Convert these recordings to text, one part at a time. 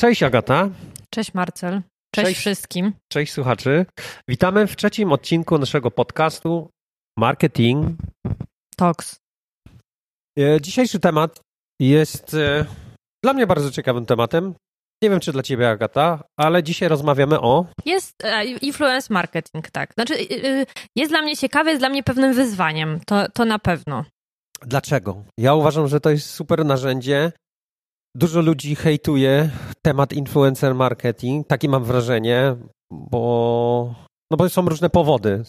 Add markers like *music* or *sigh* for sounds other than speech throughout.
Cześć Agata. Cześć Marcel. Cześć, Cześć, wszystkim. Cześć słuchaczy. Witamy w trzecim odcinku naszego podcastu Marketing Talks. E, dzisiejszy temat jest e, dla mnie bardzo ciekawym tematem. Nie wiem, czy dla ciebie, Agata, ale dzisiaj rozmawiamy o. Jest e, influence marketing, tak. Znaczy, jest dla mnie ciekawy, jest dla mnie pewnym wyzwaniem. To, to na pewno. Dlaczego? Ja uważam, że to jest super narzędzie Dużo ludzi hejtuje temat influencer marketing, takie mam wrażenie, bo, no bo są różne powody.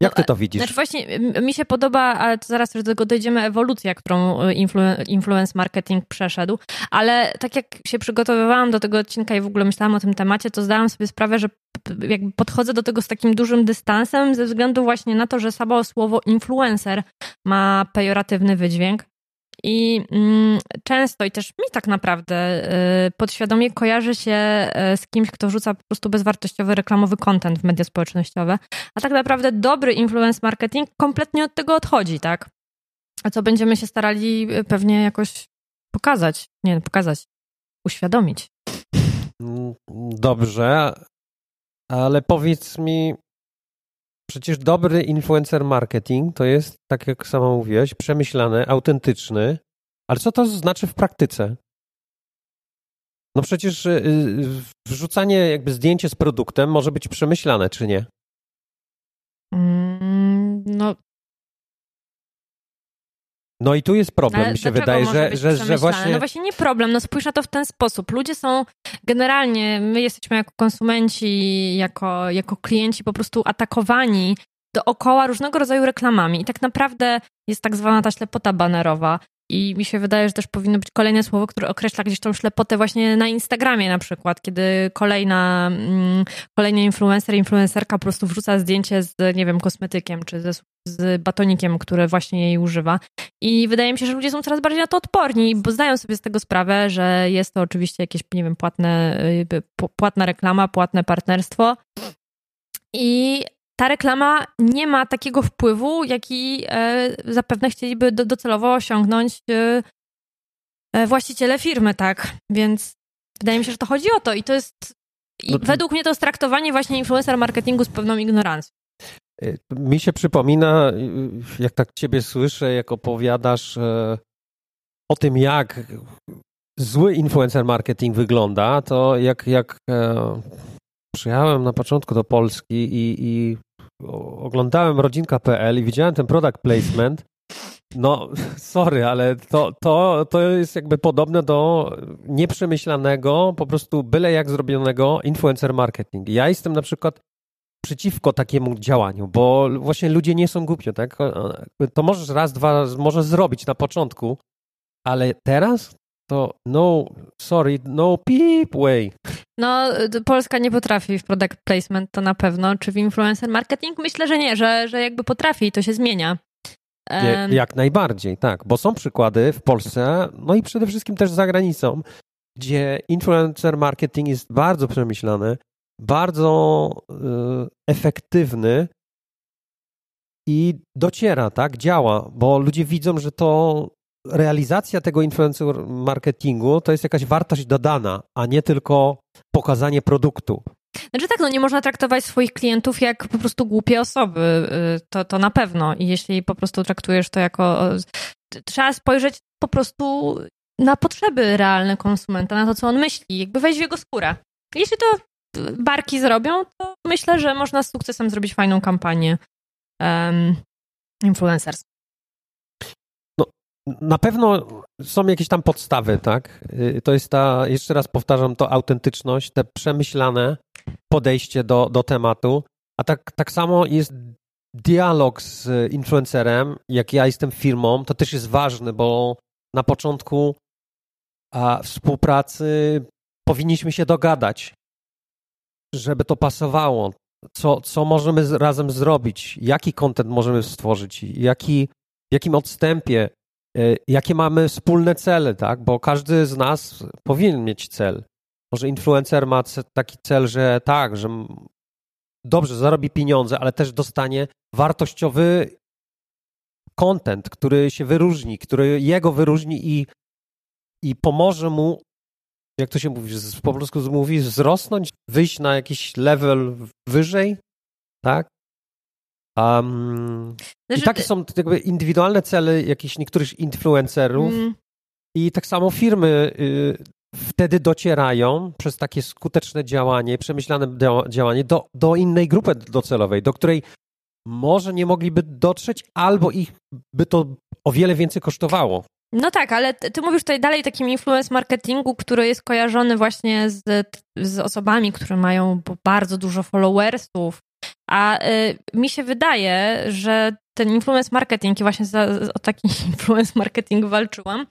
Jak ty to widzisz? Znaczy właśnie mi się podoba, ale zaraz do tego dojdziemy, ewolucja, którą y, influ, influence marketing przeszedł, ale tak jak się przygotowywałam do tego odcinka i w ogóle myślałam o tym temacie, to zdałam sobie sprawę, że jakby podchodzę do tego z takim dużym dystansem ze względu właśnie na to, że samo słowo influencer ma pejoratywny wydźwięk. I mm, często i też mi tak naprawdę y, podświadomie kojarzy się y, z kimś, kto wrzuca po prostu bezwartościowy reklamowy content w media społecznościowe, a tak naprawdę dobry influence marketing kompletnie od tego odchodzi, tak? A co będziemy się starali y, pewnie jakoś pokazać, nie pokazać, uświadomić. Mm, dobrze, ale powiedz mi, Przecież dobry influencer marketing to jest, tak jak sama mówiłaś, przemyślany, autentyczny. Ale co to znaczy w praktyce? No przecież y, y, wrzucanie jakby zdjęcie z produktem może być przemyślane, czy nie? Mm, no. No i tu jest problem, Ale mi się wydaje, że, że, że właśnie. No właśnie nie problem, no spójrz na to w ten sposób. Ludzie są generalnie, my jesteśmy jako konsumenci, jako, jako klienci po prostu atakowani dookoła różnego rodzaju reklamami. I tak naprawdę jest tak zwana ta ślepota banerowa. I mi się wydaje, że też powinno być kolejne słowo, które określa gdzieś tą ślepotę właśnie na Instagramie na przykład, kiedy kolejna, mm, kolejny influencer, influencerka po prostu wrzuca zdjęcie z, nie wiem, kosmetykiem czy ze, z batonikiem, które właśnie jej używa. I wydaje mi się, że ludzie są coraz bardziej na to odporni, bo zdają sobie z tego sprawę, że jest to oczywiście jakieś, nie wiem, płatne, y, płatna reklama, płatne partnerstwo. I ta reklama nie ma takiego wpływu, jaki e, zapewne chcieliby docelowo osiągnąć e, e, właściciele firmy, tak? Więc wydaje mi się, że to chodzi o to i to jest. I no, według mnie to jest traktowanie właśnie influencer marketingu z pewną ignorancją. Mi się przypomina, jak tak ciebie słyszę, jak opowiadasz o tym, jak zły influencer marketing wygląda, to jak, jak przyjechałem na początku do Polski i, i oglądałem rodzinka.pl i widziałem ten product placement, no, *laughs* sorry, ale to, to, to jest jakby podobne do nieprzemyślanego, po prostu byle jak zrobionego influencer marketing. Ja jestem na przykład przeciwko takiemu działaniu, bo właśnie ludzie nie są głupi, tak? To możesz raz, dwa, możesz zrobić na początku, ale teraz to no, sorry, no peep way. No, Polska nie potrafi w product placement, to na pewno. Czy w influencer marketing? Myślę, że nie, że, że jakby potrafi i to się zmienia. Um... Jak najbardziej, tak, bo są przykłady w Polsce, no i przede wszystkim też za granicą, gdzie influencer marketing jest bardzo przemyślany, bardzo y, efektywny i dociera, tak, działa, bo ludzie widzą, że to realizacja tego influencer marketingu to jest jakaś wartość dodana, a nie tylko pokazanie produktu. Znaczy tak, no nie można traktować swoich klientów jak po prostu głupie osoby, y, to, to na pewno. I jeśli po prostu traktujesz to jako... Trzeba spojrzeć po prostu na potrzeby realne konsumenta, na to, co on myśli, jakby wejść w jego skórę. Jeśli to barki zrobią, to myślę, że można z sukcesem zrobić fajną kampanię um, na pewno są jakieś tam podstawy, tak? Y, to jest ta, jeszcze raz powtarzam, to autentyczność, te przemyślane podejście do, do tematu, a tak, tak samo jest dialog z influencerem, jak ja jestem firmą, to też jest ważne, bo na początku a, współpracy powinniśmy się dogadać, żeby to pasowało. Co, co możemy razem zrobić, jaki kontent możemy stworzyć, jaki, w jakim odstępie jakie mamy wspólne cele, tak? Bo każdy z nas powinien mieć cel. Może influencer ma taki cel, że tak, że dobrze zarobi pieniądze, ale też dostanie wartościowy content, który się wyróżni, który jego wyróżni i, i pomoże mu jak to się mówi, po polsku mówi, wzrosnąć, wyjść na jakiś level wyżej, tak? Um, znaczy, I takie są jakby indywidualne cele jakichś niektórych influencerów mm. i tak samo firmy y, wtedy docierają przez takie skuteczne działanie, przemyślane działanie do, do innej grupy docelowej, do której może nie mogliby dotrzeć, albo ich by to o wiele więcej kosztowało. No tak, ale ty mówisz tutaj dalej o takim influence marketingu, który jest kojarzony właśnie z, z osobami, które mają bardzo dużo followersów, a y, mi się wydaje, że ten influence marketing, i właśnie za, o taki *laughs* influence marketing walczyłam,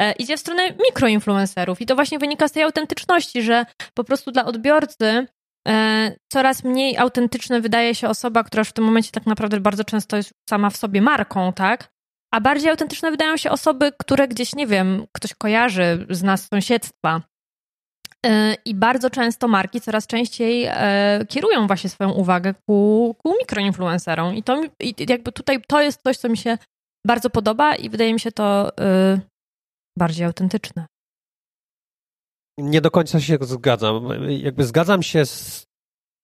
e, idzie w stronę mikroinfluencerów. I to właśnie wynika z tej autentyczności, że po prostu dla odbiorcy e, coraz mniej autentyczna wydaje się osoba, która już w tym momencie tak naprawdę bardzo często jest sama w sobie marką, tak? A bardziej autentyczne wydają się osoby, które gdzieś, nie wiem, ktoś kojarzy z nas sąsiedztwa. E, I bardzo często marki coraz częściej e, kierują właśnie swoją uwagę ku, ku mikroinfluencerom. I to i jakby tutaj to jest coś, co mi się bardzo podoba i wydaje mi się to e, bardziej autentyczne. Nie do końca się zgadzam. Jakby zgadzam się z,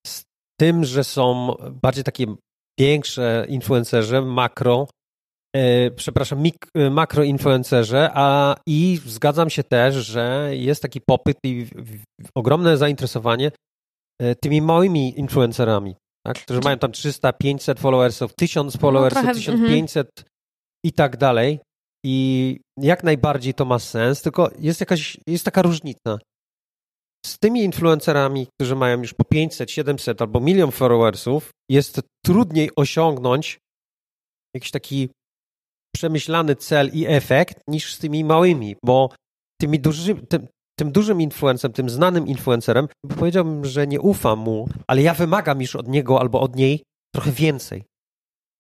z tym, że są bardziej takie większe influencerzy, makro, przepraszam, mik- e, makroinfluencerze, a i zgadzam się też, że jest taki popyt i ogromne zainteresowanie e, tymi małymi influencerami, tak? którzy mają tam 300, 500 followersów, 1000 followersów, no, 1500 mm. i tak dalej. I jak najbardziej to ma sens, tylko jest jakaś, jest taka różnica. Z tymi influencerami, którzy mają już po 500, 700 albo milion followersów, jest trudniej osiągnąć jakiś taki przemyślany cel i efekt niż z tymi małymi, bo tymi duży, tym, tym dużym influencerem, tym znanym influencerem, powiedziałbym, że nie ufam mu, ale ja wymagam już od niego albo od niej trochę więcej.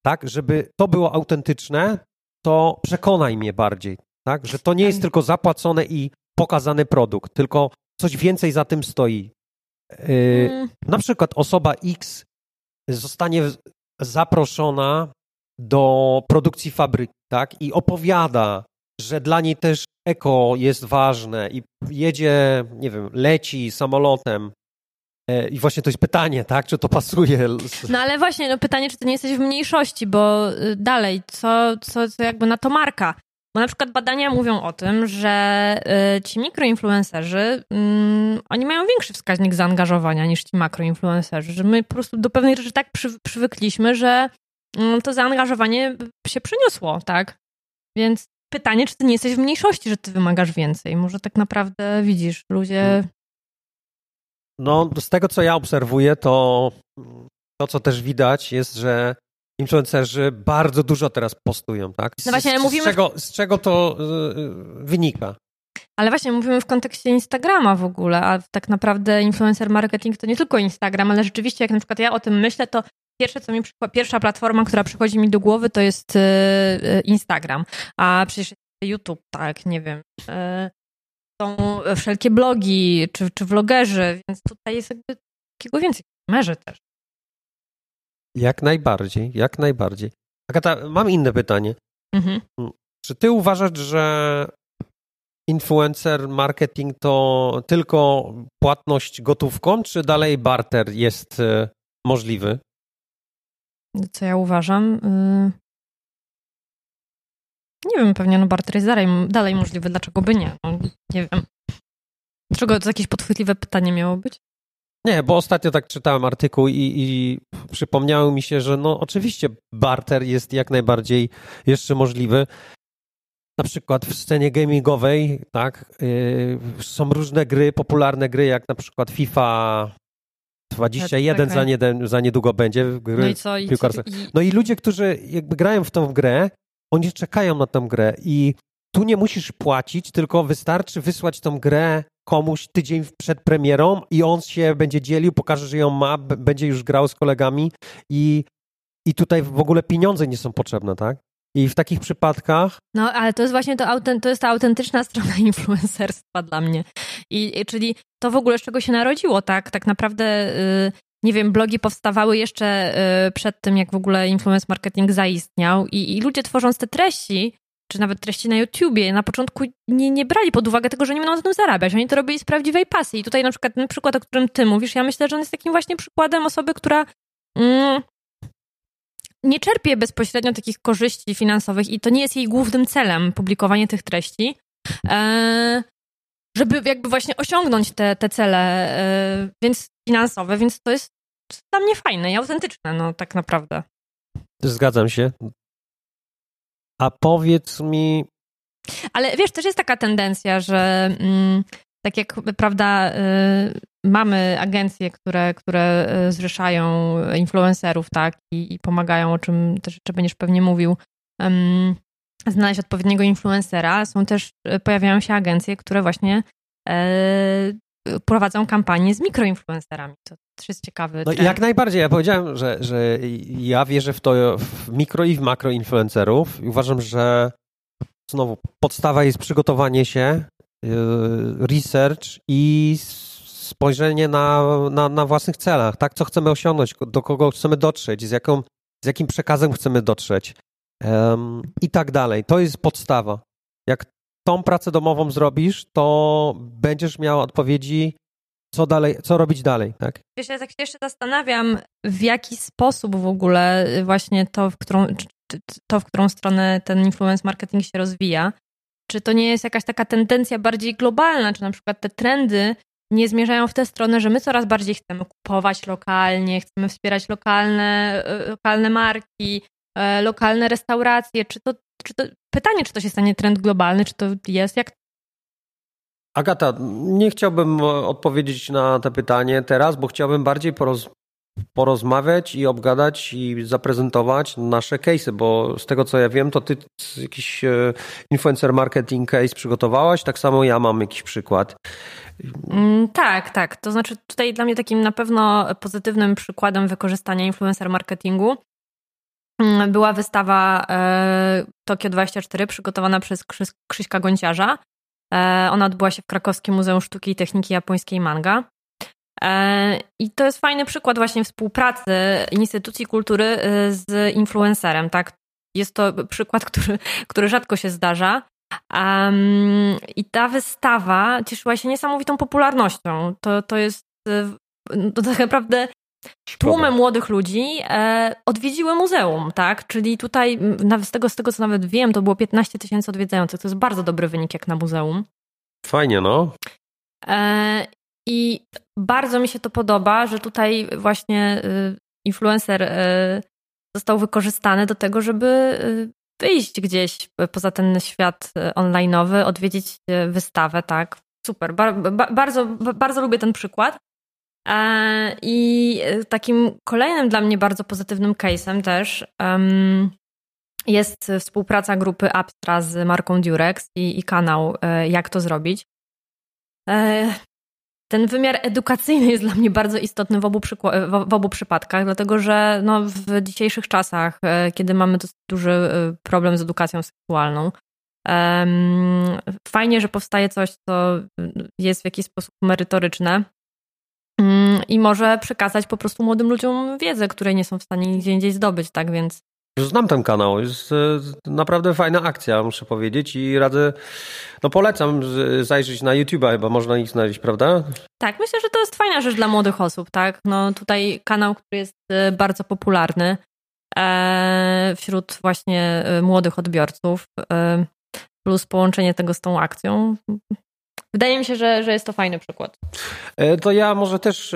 Tak, żeby to było autentyczne, to przekonaj mnie bardziej, tak, że to nie jest tylko zapłacone i pokazany produkt, tylko coś więcej za tym stoi. Yy, mm. Na przykład osoba X zostanie zaproszona do produkcji fabryki, tak? I opowiada, że dla niej też eko jest ważne i jedzie, nie wiem, leci samolotem. E, I właśnie to jest pytanie, tak? Czy to pasuje? No ale właśnie, no pytanie, czy ty nie jesteś w mniejszości, bo y, dalej, co, co, co jakby na to marka? Bo na przykład badania mówią o tym, że y, ci mikroinfluencerzy, mm, oni mają większy wskaźnik zaangażowania niż ci makroinfluencerzy, że my po prostu do pewnej rzeczy tak przy, przywykliśmy, że to zaangażowanie się przeniosło, tak? Więc pytanie, czy ty nie jesteś w mniejszości, że ty wymagasz więcej? Może tak naprawdę widzisz, ludzie. Hmm. No, z tego co ja obserwuję, to to, co też widać, jest, że influencerzy bardzo dużo teraz postują, tak? Z, no właśnie, z, mówimy... z, czego, z czego to y, wynika? Ale właśnie mówimy w kontekście Instagrama w ogóle, a tak naprawdę influencer marketing to nie tylko Instagram, ale rzeczywiście jak na przykład ja o tym myślę, to Pierwsze, co mi pierwsza platforma, która przychodzi mi do głowy, to jest y, y, Instagram. A przecież YouTube, tak, nie wiem. Y, są wszelkie blogi, czy, czy vlogerzy, więc tutaj jest jakby takiego więcej. Merzy też. Jak najbardziej, jak najbardziej. Agata, mam inne pytanie. Mhm. Mm, czy ty uważasz, że influencer marketing to tylko płatność gotówką, czy dalej barter jest możliwy? Co ja uważam. Y, nie wiem, pewnie no barter jest dalej, dalej możliwy, dlaczego by nie? No, nie wiem. Dlaczego to jakieś podchwytliwe pytanie miało być? Nie, bo ostatnio tak czytałem artykuł i, i przypomniało mi się, że no oczywiście barter jest jak najbardziej jeszcze możliwy. Na przykład w scenie gamingowej, tak, yy, są różne gry, popularne gry, jak na przykład FIFA 21 za, nie, za niedługo będzie. Gry, no i co? I co i... No i ludzie, którzy jakby grają w tą grę, oni czekają na tę grę i tu nie musisz płacić, tylko wystarczy wysłać tą grę komuś tydzień przed premierą i on się będzie dzielił, pokaże, że ją ma, będzie już grał z kolegami i, i tutaj w ogóle pieniądze nie są potrzebne, tak? I w takich przypadkach. No, ale to jest właśnie to, to jest ta autentyczna *laughs* strona influencerstwa dla mnie. I, czyli to w ogóle z czego się narodziło, tak? Tak naprawdę, yy, nie wiem, blogi powstawały jeszcze yy, przed tym, jak w ogóle influence marketing zaistniał, i, i ludzie tworząc te treści, czy nawet treści na YouTubie, na początku nie, nie brali pod uwagę tego, że nie będą na tym zarabiać. Oni to robili z prawdziwej pasji. I tutaj na przykład ten przykład, o którym ty mówisz, ja myślę, że on jest takim właśnie przykładem osoby, która mm, nie czerpie bezpośrednio takich korzyści finansowych i to nie jest jej głównym celem publikowanie tych treści, e, żeby jakby właśnie osiągnąć te, te cele e, więc finansowe, więc to jest dla mnie fajne i autentyczne, no tak naprawdę. Zgadzam się. A powiedz mi. Ale wiesz, też jest taka tendencja, że mm, tak jak, prawda, y, mamy agencje, które, które y, zrzeszają influencerów, tak, i, i pomagają, o czym też jeszcze będziesz pewnie mówił, um, znaleźć odpowiedniego influencera. Są też, y, pojawiają się agencje, które właśnie e, prowadzą kampanię z mikroinfluencerami. To też jest ciekawy. No jak najbardziej. Ja powiedziałem, że, że ja wierzę w to, w mikro i w makroinfluencerów i uważam, że znowu podstawa jest przygotowanie się, y, research i spojrzenie na, na, na własnych celach, tak? Co chcemy osiągnąć, do kogo chcemy dotrzeć, z, jaką, z jakim przekazem chcemy dotrzeć um, i tak dalej. To jest podstawa. Jak tą pracę domową zrobisz, to będziesz miał odpowiedzi, co dalej, co robić dalej, tak? Wiesz, ja tak się jeszcze zastanawiam, w jaki sposób w ogóle właśnie to, w którą, to, w którą stronę ten influence marketing się rozwija. Czy to nie jest jakaś taka tendencja bardziej globalna, czy na przykład te trendy nie zmierzają w tę stronę, że my coraz bardziej chcemy kupować lokalnie, chcemy wspierać lokalne, e, lokalne marki, e, lokalne restauracje. Czy to, czy to, pytanie, czy to się stanie trend globalny, czy to jest, jak Agata, nie chciałbym odpowiedzieć na to pytanie teraz, bo chciałbym bardziej poroz porozmawiać i obgadać i zaprezentować nasze case'y, bo z tego co ja wiem, to ty jakiś e, influencer marketing case przygotowałaś, tak samo ja mam jakiś przykład. Mm, tak, tak. To znaczy tutaj dla mnie takim na pewno pozytywnym przykładem wykorzystania influencer marketingu mm, była wystawa e, Tokio 24 przygotowana przez Krzyśka Gonciarza. E, ona odbyła się w Krakowskim Muzeum Sztuki i Techniki Japońskiej Manga. E, I to jest fajny przykład właśnie współpracy instytucji kultury e, z influencerem, tak? Jest to przykład, *laughs* który, który rzadko się zdarza. Um, I ta wystawa cieszyła się niesamowitą popularnością. To, to jest e, to tak naprawdę tłumy młodych ludzi e, odwiedziły muzeum, tak? Czyli tutaj, z tego, z tego co nawet wiem, to było 15 tysięcy odwiedzających. To jest bardzo dobry wynik jak na muzeum. Fajnie, no. E, i bardzo mi się to podoba, że tutaj właśnie y, influencer y, został wykorzystany do tego, żeby y, wyjść gdzieś poza ten świat online'owy, odwiedzić wystawę, tak? Super, bardzo, bardzo lubię ten przykład. E, I takim kolejnym dla mnie bardzo pozytywnym case'em też jest współpraca grupy Abstra z marką Durex i, i kanał e, Jak to zrobić. Ten wymiar edukacyjny jest dla mnie bardzo istotny w obu, w obu przypadkach, dlatego że no, w dzisiejszych czasach, e, kiedy mamy dosyć duży e, problem z edukacją seksualną, fajnie, że powstaje coś, co jest w jakiś sposób merytoryczne mm, i może przekazać po prostu młodym ludziom wiedzę, której nie są w stanie nigdzie indziej zdobyć, tak? Więc Znam ten kanał, jest e, naprawdę fajna akcja, muszę powiedzieć i radzę, no polecam zajrzeć na YouTube'a, chyba można ich znaleźć, prawda? Tak, myślę, że to jest fajna rzecz dla młodych osób, tak? No tutaj kanał, który jest e, bardzo popularny e, wśród właśnie młodych odbiorców, plus połączenie tego z tą akcją. Wydaje mi się, że, że jest to fajny przykład. To ja może też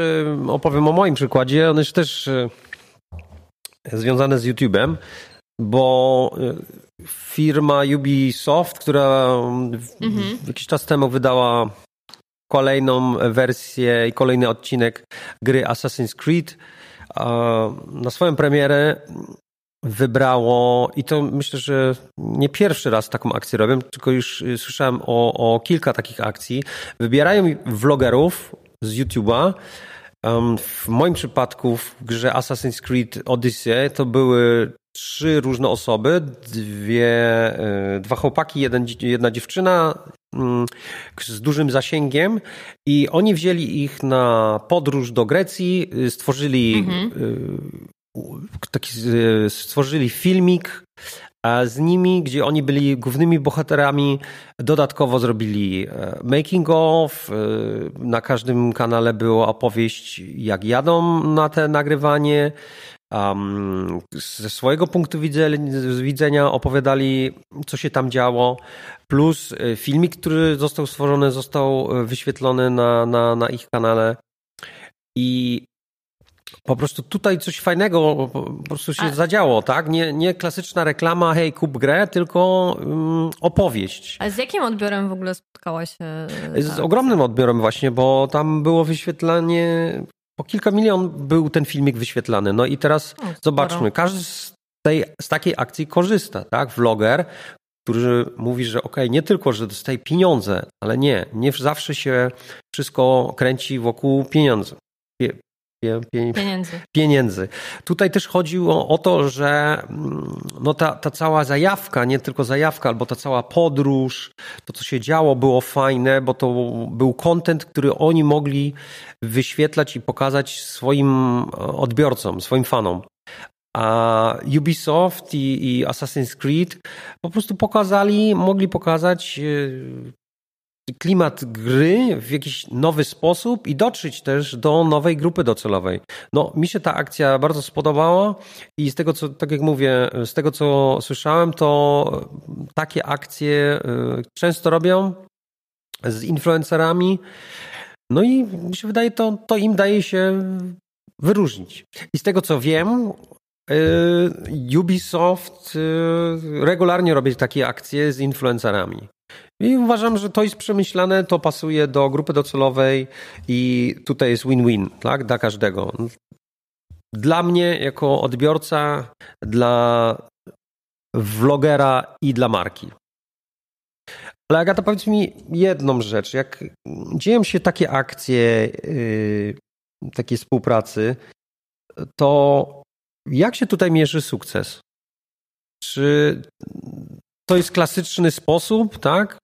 opowiem o moim przykładzie. On jest też związane z YouTube'em, bo y, firma Ubisoft, która mhm. jakiś czas temu wydała kolejną wersję i kolejny odcinek gry Assassin's Creed, na swoją premierę wybrało, i to myślę, że nie pierwszy raz taką akcję robią, tylko już y, słyszałem o, o kilka takich akcji. Wybierają vlogerów z YouTube'a, w moim przypadku w grze Assassin's Creed Odyssey to były trzy różne osoby, dwie, e, dwa chłopaki, jeden, jedna dziewczyna mm, z dużym zasięgiem i oni wzięli ich na podróż do Grecji, y, stworzyli mhm. Y, taki, y, stworzyli filmik z nimi, gdzie oni byli głównymi bohaterami. Dodatkowo zrobili e, making of. E, na każdym kanale była opowieść, jak jadą na te nagrywanie. Um, ze swojego punktu widzenia opowiadali, co się tam działo, plus e, filmik, który został stworzony, został wyświetlony na, na, na ich kanale. I po prostu tutaj coś fajnego po prostu się A... zadziało, tak? Nie, nie klasyczna reklama, hej, kup grę, tylko um, opowieść. A z jakim odbiorem w ogóle spotkała się? Z ogromnym odbiorem właśnie, bo tam było wyświetlanie, po kilka milion był ten filmik wyświetlany. No i teraz o, zobaczmy, każdy z, tej, z takiej akcji korzysta, tak? Vloger, który mówi, że ok, nie tylko, że dostaje pieniądze, ale nie, nie zawsze się wszystko kręci wokół pieniędzy pieniędzy. pieniędzy. Tutaj też chodziło o to, że mm, no ta, ta cała zajawka, nie tylko zajawka, albo ta cała podróż, to co się działo było fajne, bo to był content, który oni mogli wyświetlać i pokazać swoim e, odbiorcom, swoim fanom. A Ubisoft i, i Assassin's Creed po prostu pokazali, mogli pokazać e, klimat gry w jakiś nowy sposób i dotrzeć też do nowej grupy docelowej. No, mi się ta akcja bardzo spodobała i z tego, co, tak jak mówię, z tego, co słyszałem, to takie akcje y, często robią z influencerami. No i mi się wydaje, to, to im daje się wyróżnić. I z tego, co wiem, y, Ubisoft y, regularnie robi takie akcje z influencerami. I uważam, że to jest przemyślane, to pasuje do grupy docelowej i tutaj jest win-win, tak, dla każdego. Dla mnie, jako odbiorca, dla vlogera i dla marki. Ale Agata, powiedz mi jedną rzecz. Jak dzieją się takie akcje, yy, takie współpracy, to jak się tutaj mierzy sukces? Czy to jest klasyczny sposób, tak?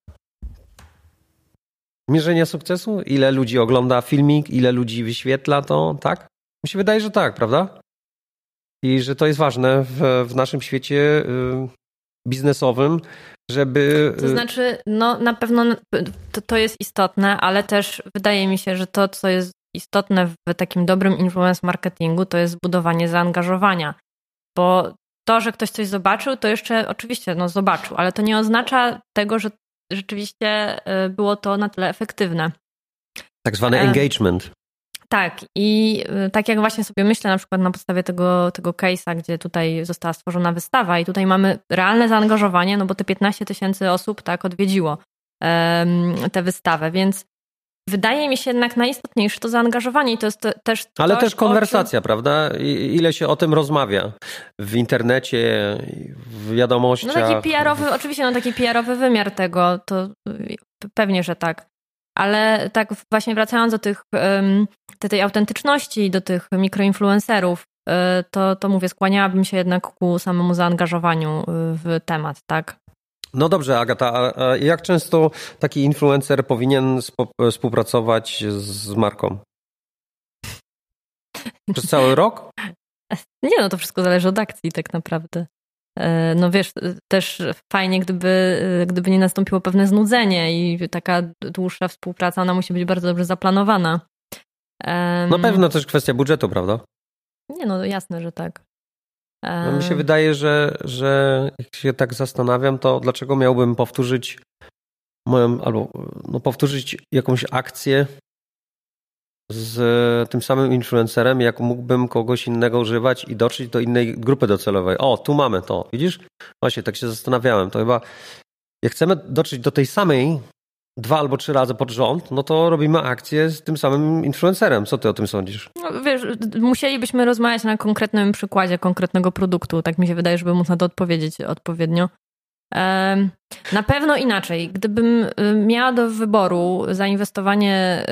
Mierzenia sukcesu? Ile ludzi ogląda filmik, ile ludzi wyświetla to, tak? Mi się wydaje, że tak, prawda? I że to jest ważne w, w naszym świecie y, biznesowym, żeby. To y, znaczy, no na pewno to, to jest istotne, ale też wydaje mi się, że to, co jest istotne w takim dobrym influence marketingu, to jest budowanie zaangażowania. Bo to, że ktoś coś zobaczył, to jeszcze oczywiście no, zobaczył, ale to nie oznacza tego, że rzeczywiście y, było to na tyle efektywne. Tak zwany e, engagement. Tak, i y, tak jak właśnie sobie myślę, na przykład na podstawie tego, tego case'a, gdzie tutaj została stworzona wystawa, i tutaj mamy realne zaangażowanie, no bo te 15 tysięcy osób tak odwiedziło um, tę wystawę, więc Wydaje mi się jednak najistotniejsze to zaangażowanie i to jest też. Ale też konwersacja, czym... prawda? ile się o tym rozmawia w internecie, w wiadomościach. No taki PR-owy, oczywiście, no taki PR-owy wymiar tego, to pewnie, że tak. Ale tak właśnie wracając do tych, do tej autentyczności, do tych mikroinfluencerów, y, to, to mówię, skłaniałabym się jednak ku samemu zaangażowaniu y, w temat, tak? No dobrze, Agata, a jak często taki influencer powinien współpracować z marką? Przez cały *laughs* rok? Nie, no to wszystko zależy od akcji tak naprawdę. E, no wiesz, też fajnie, gdyby, gdyby nie nastąpiło pewne znudzenie i taka dłuższa współpraca, ona musi być bardzo dobrze zaplanowana. No pewno też kwestia budżetu, prawda? Nie, no jasne, że tak. No, mi się wydaje, że, że jak się tak zastanawiam, to dlaczego miałbym powtórzyć moją, albo no, powtórzyć jakąś akcję z tym samym influencerem, jak mógłbym kogoś innego używać i dotrzeć do innej grupy docelowej. O, tu mamy to, widzisz? Właśnie, tak się zastanawiałem. To chyba, jak chcemy dotrzeć do tej samej dwa albo trzy razy pod rząd, no to robimy akcję z tym samym influencerem. Co ty o tym sądzisz? No, wiesz, musielibyśmy rozmawiać na konkretnym przykładzie konkretnego produktu. Tak mi się wydaje, żeby móc na to odpowiedzieć odpowiednio. Na pewno inaczej. Gdybym miała do wyboru zainwestowanie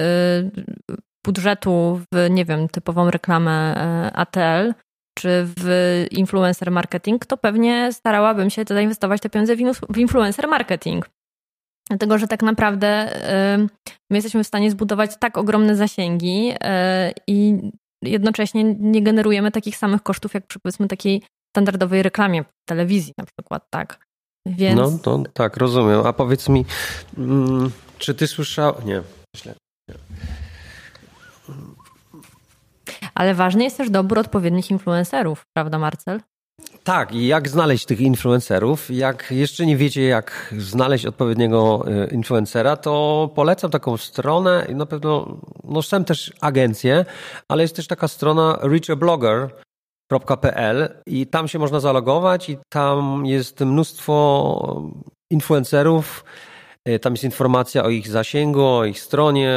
y, budżetu w, nie wiem, typową reklamę y, ATL, czy w influencer marketing, to pewnie starałabym się zainwestować te pieniądze w influencer marketing. Dlatego, że tak naprawdę my jesteśmy w stanie zbudować tak ogromne zasięgi y, i jednocześnie nie generujemy takich samych kosztów, jak przy powiedzmy takiej standardowej reklamie w telewizji na przykład, tak. Więc... No, to tak, rozumiem. A powiedz mi, mm, czy ty słyszałeś... Nie, myślę. Nie. Ale ważny jest też dobór odpowiednich influencerów, prawda, Marcel? Tak, i jak znaleźć tych influencerów? Jak jeszcze nie wiecie, jak znaleźć odpowiedniego e, influencera, to polecam taką stronę i na pewno, no są też agencje, ale jest też taka strona reachablogger.pl i tam się można zalogować i tam jest mnóstwo influencerów, e, tam jest informacja o ich zasięgu, o ich stronie,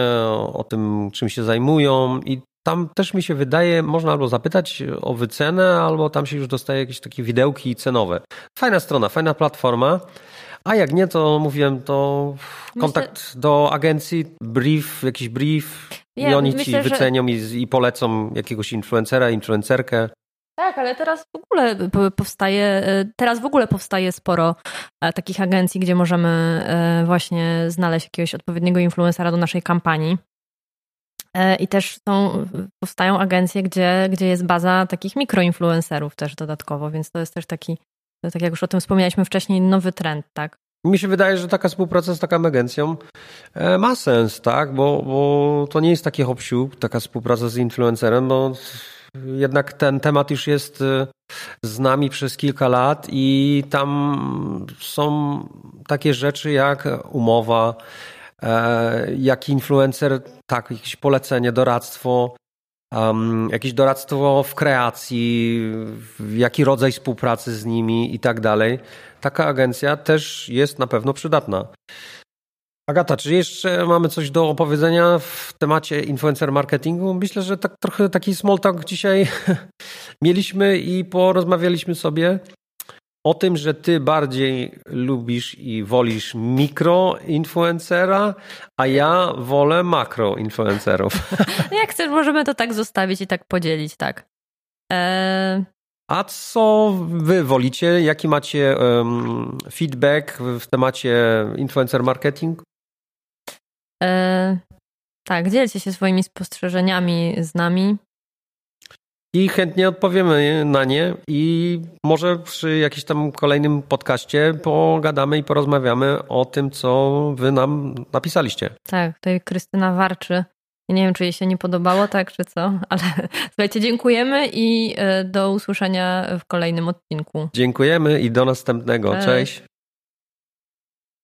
o tym, czym się zajmują i tam też mi się wydaje, można albo zapytać o wycenę, albo tam się już dostaje jakieś takie widełki cenowe. Fajna strona, fajna platforma. A jak nie, to mówiłem, to kontakt myślę... do agencji, brief, jakiś brief ja, i oni myślę, ci wycenią że... i, polecą jakiegoś influencera, influencerkę. Tak, ale teraz w ogóle powstaje, teraz w ogóle powstaje sporo e, takich agencji, gdzie możemy e, właśnie znaleźć jakiegoś odpowiedniego influencera do naszej kampanii. E, I też są, powstają agencje, gdzie, gdzie jest baza takich mikroinfluencerów też dodatkowo, więc to jest też taki, tak jak już o tym wspomnieliśmy wcześniej, nowy trend, tak? Mi się wydaje, że taka współpraca z taką agencją e, ma sens, tak? Bo, bo to nie jest taki hop taka współpraca z influencerem, bo jednak ten temat już jest e, z nami przez kilka lat i tam są takie rzeczy jak umowa, E, jak influencer, tak, jakieś polecenie, doradztwo, um, jakieś doradztwo w kreacji, jaki rodzaj współpracy z nimi i tak dalej. Taka agencja też jest na pewno przydatna. Agata, czy jeszcze mamy coś do opowiedzenia w temacie influencer marketingu? Myślę, że tak trochę taki small talk dzisiaj *laughs* mieliśmy i porozmawialiśmy sobie o tym, że ty bardziej lubisz i wolisz mikroinfluencera, a ja wolę makroinfluencerów. *laughs* Jak chcesz, możemy to tak zostawić i tak podzielić, tak. E... A co wy wolicie? Jaki macie um, feedback w temacie influencer marketing? E... Tak, dzielcie się swoimi spostrzeżeniami z nami i chętnie odpowiemy na nie i może przy jakimś tam kolejnym podcaście pogadamy i porozmawiamy o tym, co wy nam napisaliście. Tak, tutaj Krystyna warczy. nie wiem, czy jej się nie podobało, tak, czy co, *laughs* ale słuchajcie, dziękujemy i e, do usłyszenia w kolejnym odcinku. Dziękujemy i do następnego. Cześć. Cześć.